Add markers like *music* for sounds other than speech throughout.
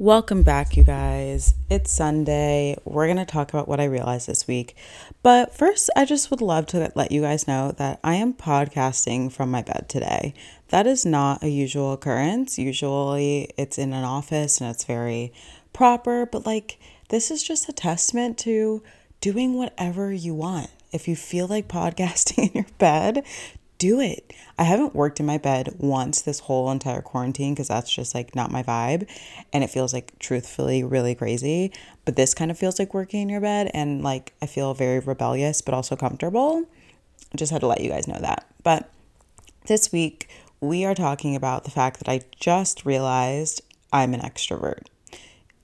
Welcome back, you guys. It's Sunday. We're going to talk about what I realized this week. But first, I just would love to let you guys know that I am podcasting from my bed today. That is not a usual occurrence. Usually, it's in an office and it's very proper, but like, this is just a testament to doing whatever you want. If you feel like *laughs* podcasting in your bed, do it. I haven't worked in my bed once this whole entire quarantine because that's just like not my vibe. And it feels like truthfully really crazy. But this kind of feels like working in your bed. And like I feel very rebellious, but also comfortable. I just had to let you guys know that. But this week, we are talking about the fact that I just realized I'm an extrovert.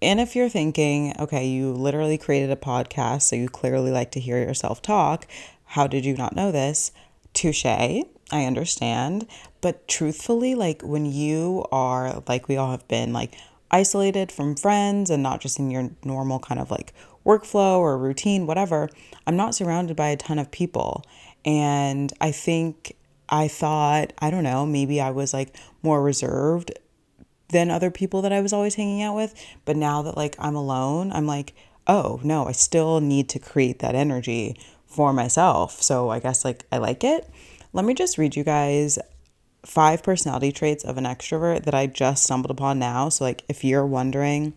And if you're thinking, okay, you literally created a podcast, so you clearly like to hear yourself talk, how did you not know this? Touche. I understand. But truthfully, like when you are, like we all have been, like isolated from friends and not just in your normal kind of like workflow or routine, whatever, I'm not surrounded by a ton of people. And I think I thought, I don't know, maybe I was like more reserved than other people that I was always hanging out with. But now that like I'm alone, I'm like, oh no, I still need to create that energy for myself. So I guess like I like it. Let me just read you guys five personality traits of an extrovert that I just stumbled upon now. So like if you're wondering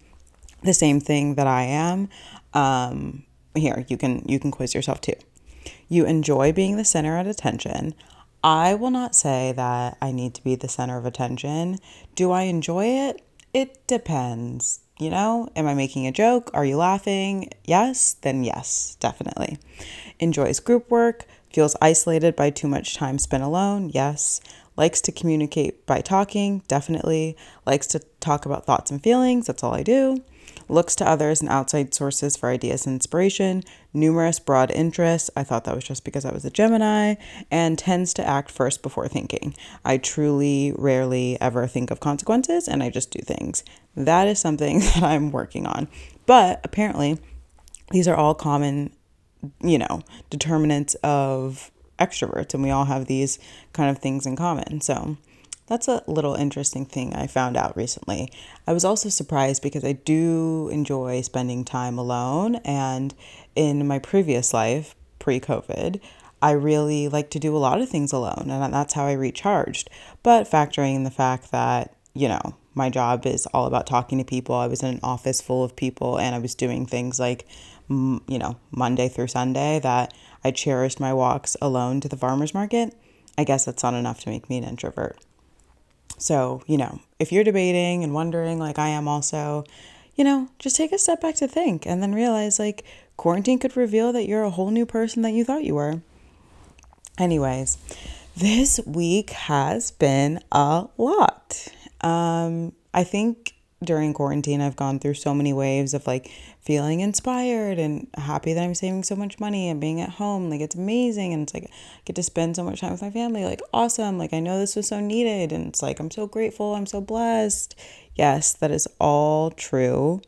the same thing that I am, um, here you can you can quiz yourself too. You enjoy being the center of attention. I will not say that I need to be the center of attention. Do I enjoy it? It depends. You know, am I making a joke? Are you laughing? Yes, then yes, definitely. Enjoys group work, feels isolated by too much time spent alone? Yes. Likes to communicate by talking? Definitely. Likes to talk about thoughts and feelings? That's all I do. Looks to others and outside sources for ideas and inspiration. Numerous broad interests. I thought that was just because I was a Gemini. And tends to act first before thinking. I truly rarely ever think of consequences and I just do things. That is something *laughs* that I'm working on. But apparently, these are all common you know, determinants of extroverts, and we all have these kind of things in common. So that's a little interesting thing I found out recently. I was also surprised because I do enjoy spending time alone, and in my previous life, pre COVID, I really like to do a lot of things alone, and that's how I recharged. But factoring in the fact that, you know, my job is all about talking to people, I was in an office full of people, and I was doing things like you know, Monday through Sunday that I cherished my walks alone to the farmer's market, I guess that's not enough to make me an introvert. So, you know, if you're debating and wondering, like I am also, you know, just take a step back to think and then realize like quarantine could reveal that you're a whole new person that you thought you were. Anyways, this week has been a lot. Um, I think during quarantine, I've gone through so many waves of like feeling inspired and happy that I'm saving so much money and being at home. Like it's amazing. And it's like I get to spend so much time with my family. Like awesome. Like I know this was so needed. And it's like I'm so grateful. I'm so blessed. Yes, that is all true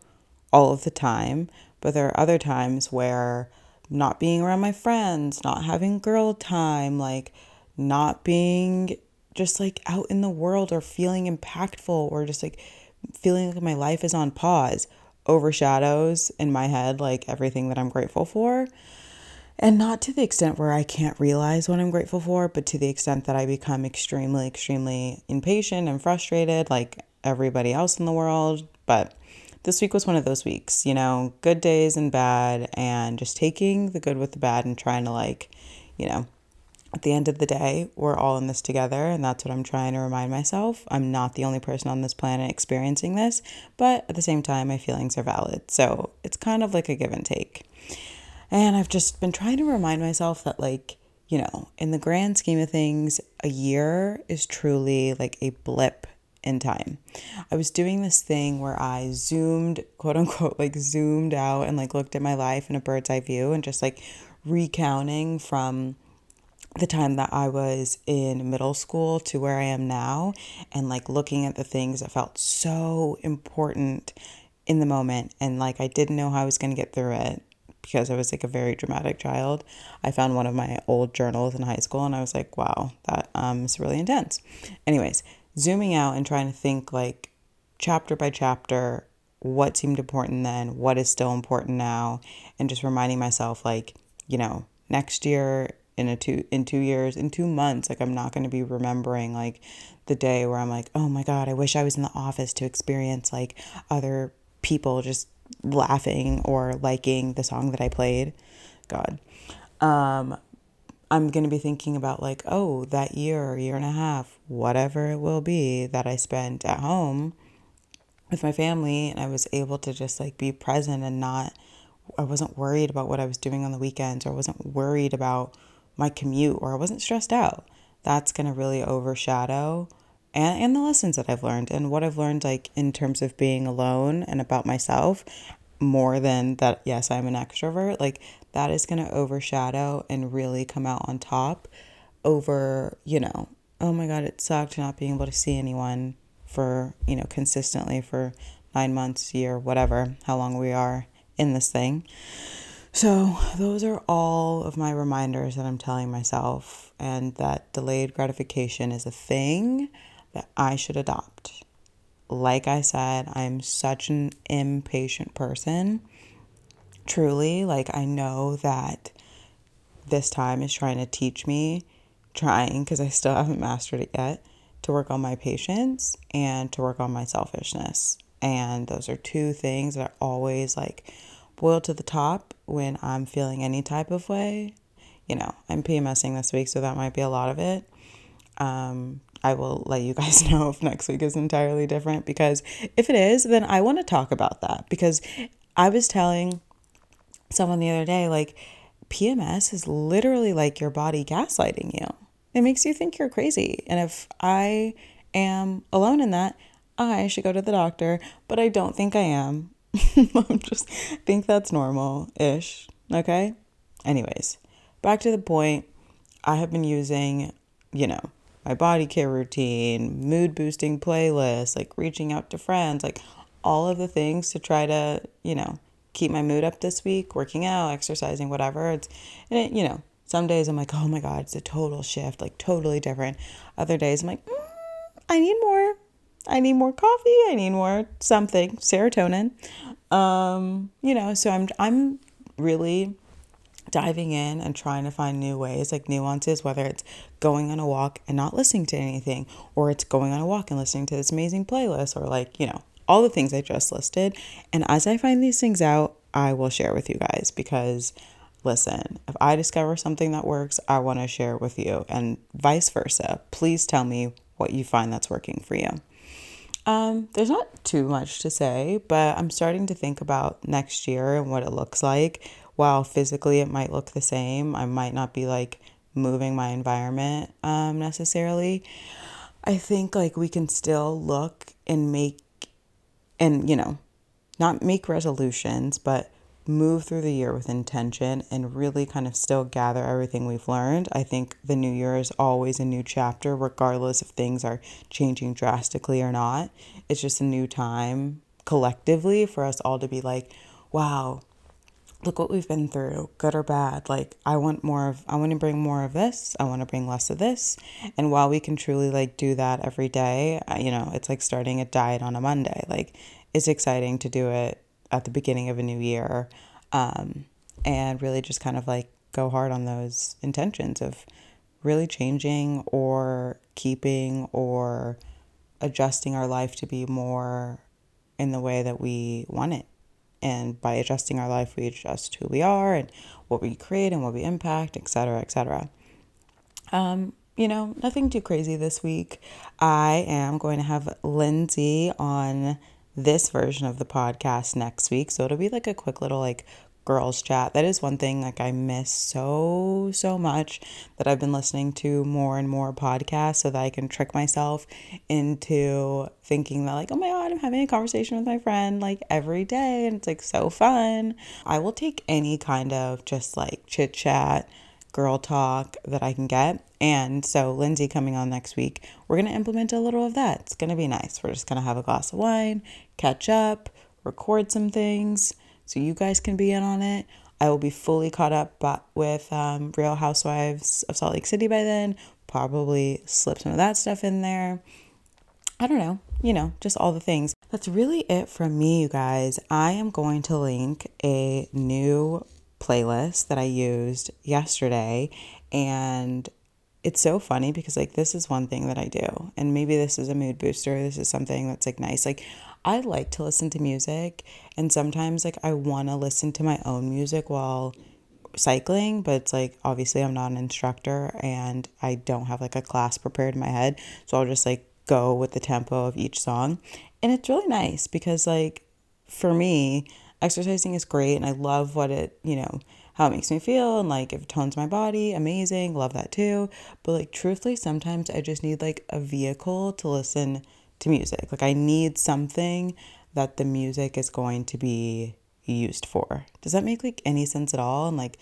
all of the time. But there are other times where not being around my friends, not having girl time, like not being just like out in the world or feeling impactful or just like feeling like my life is on pause overshadows in my head like everything that I'm grateful for. And not to the extent where I can't realize what I'm grateful for, but to the extent that I become extremely, extremely impatient and frustrated, like everybody else in the world. But this week was one of those weeks, you know, good days and bad, and just taking the good with the bad and trying to, like, you know, at the end of the day, we're all in this together, and that's what I'm trying to remind myself. I'm not the only person on this planet experiencing this, but at the same time, my feelings are valid. So it's kind of like a give and take. And I've just been trying to remind myself that, like, you know, in the grand scheme of things, a year is truly like a blip in time. I was doing this thing where I zoomed, quote unquote, like zoomed out and like looked at my life in a bird's eye view and just like recounting from the time that I was in middle school to where I am now and like looking at the things that felt so important in the moment and like I didn't know how I was going to get through it because I was like a very dramatic child. I found one of my old journals in high school and I was like, wow, that um is really intense. Anyways, zooming out and trying to think like chapter by chapter what seemed important then, what is still important now, and just reminding myself like, you know, next year in a two in 2 years, in 2 months, like I'm not going to be remembering like the day where I'm like, "Oh my god, I wish I was in the office to experience like other people just laughing or liking the song that I played." God. Um I'm going to be thinking about like, oh, that year, or year and a half, whatever it will be that I spent at home with my family and I was able to just like be present and not I wasn't worried about what I was doing on the weekends or I wasn't worried about my commute or I wasn't stressed out. That's going to really overshadow and, and the lessons that I've learned and what I've learned like in terms of being alone and about myself more than that yes, I'm an extrovert. Like that is going to overshadow and really come out on top over, you know, oh my God, it sucked not being able to see anyone for, you know, consistently for nine months, year, whatever, how long we are in this thing. So, those are all of my reminders that I'm telling myself, and that delayed gratification is a thing that I should adopt. Like I said, I'm such an impatient person truly like i know that this time is trying to teach me trying because i still *laughs* haven't mastered it yet to work on my patience and to work on my selfishness and those are two things that are always like boil to the top when i'm feeling any type of way you know i'm pmsing this week so that might be a lot of it um, I will let you *laughs* guys know if next week is entirely different because if it is, then I want to talk about that because I was telling someone the other day like PMS is literally like your body gaslighting you. It makes you think you're crazy. And if I am alone in that, I should go to the doctor, but I don't think I am. *laughs* I just think that's normal ish. Okay? Anyways, back to the point. I have been using, you know, my body care routine, mood boosting playlist, like reaching out to friends, like all of the things to try to, you know, keep my mood up this week, working out, exercising, whatever. It's and it, you know, some days I'm like, oh my god, it's a total shift, like totally different. Other days I'm like, mm, I need more. I need more coffee. I need more something, serotonin. Um, you know, so I'm I'm really diving in and trying to find new ways, like nuances, whether it's going on a walk and not listening to anything, or it's going on a walk and listening to this amazing playlist, or like, you know, all the things I just listed. And as I find these things out, I will share with you guys because listen, if I discover something that works, I want to share it with you and vice versa. Please tell me what you find that's working for you. Um, there's not too much to say, but I'm starting to think about next year and what it looks like. While physically it might look the same, I might not be like moving my environment um, necessarily. I think like we can still look and make and, you know, not make resolutions, but move through the year with intention and really kind of still gather everything we've learned. I think the new year is always a new chapter, regardless if things are changing drastically or not. It's just a new time collectively for us all to be like, wow, look what we've been through, good or bad. Like, I want more of, I want to bring more of this. I want to bring less of this. And while we can truly like do that every day, you know, it's like starting a diet on a Monday. Like, it's exciting to do it at the beginning of a new year um, and really just kind of like go hard on those intentions of really changing or keeping or adjusting our life to be more in the way that we want it. And by adjusting our life, we adjust who we are and what we create and what we impact, etc., etc. Um, you know, nothing too crazy this week. I am going to have Lindsay on this version of the podcast next week. So it'll be like a quick little like girls chat. That is one thing like I miss so so much that I've been listening to more and more podcasts so that I can trick myself into thinking that like oh my god, I'm having a conversation with my friend like every day and it's like so fun. I will take any kind of just like chit chat girl talk that I can get. And so, Lindsay coming on next week, we're going to implement a little of that. It's going to be nice. We're just going to have a glass of wine, catch up, record some things so you guys can be in on it. I will be fully caught up with um, Real Housewives of Salt Lake City by then. Probably slip some of that stuff in there. I don't know. you know, just all the things. That's really it from me, you guys. I am going to link a new playlist that I used yesterday and it's so funny because like this is one thing that I do and maybe this is a mood booster this is something that's like nice like I like to listen to music and sometimes like I want to listen to my own music while cycling but it's like obviously I'm not an instructor and I don't have like a class prepared in my head so I'll just like go with the tempo of each song and it's really nice because like for me exercising is great and I love what it you know how it makes me feel and like if it tones my body, amazing, love that too. But like truthfully, sometimes I just need like a vehicle to listen to music. Like I need something that the music is going to be used for. Does that make like any sense at all? And like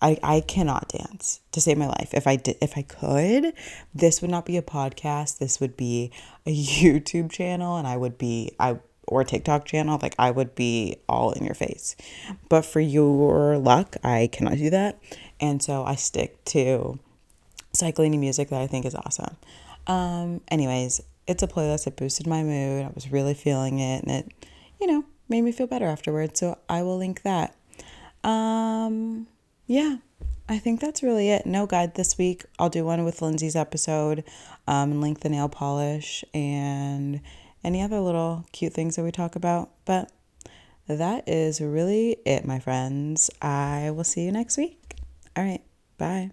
I, I cannot dance to save my life. If I did if I could, this would not be a podcast. This would be a *laughs* YouTube channel and I would be I or TikTok channel, like I would be all in your face. But for your luck, I cannot do that. And so I stick to cycling music that I think is awesome. Um, anyways, it's a playlist that boosted my mood. I was really feeling it and it, you know, made me feel better afterwards. So I will link that. Um, yeah, I think that's really it. No guide this week. I'll do one with Lindsay's episode um, and link the nail polish and any other little cute things that we talk about. But that is really it, my friends. I will see you next week. All right. Bye.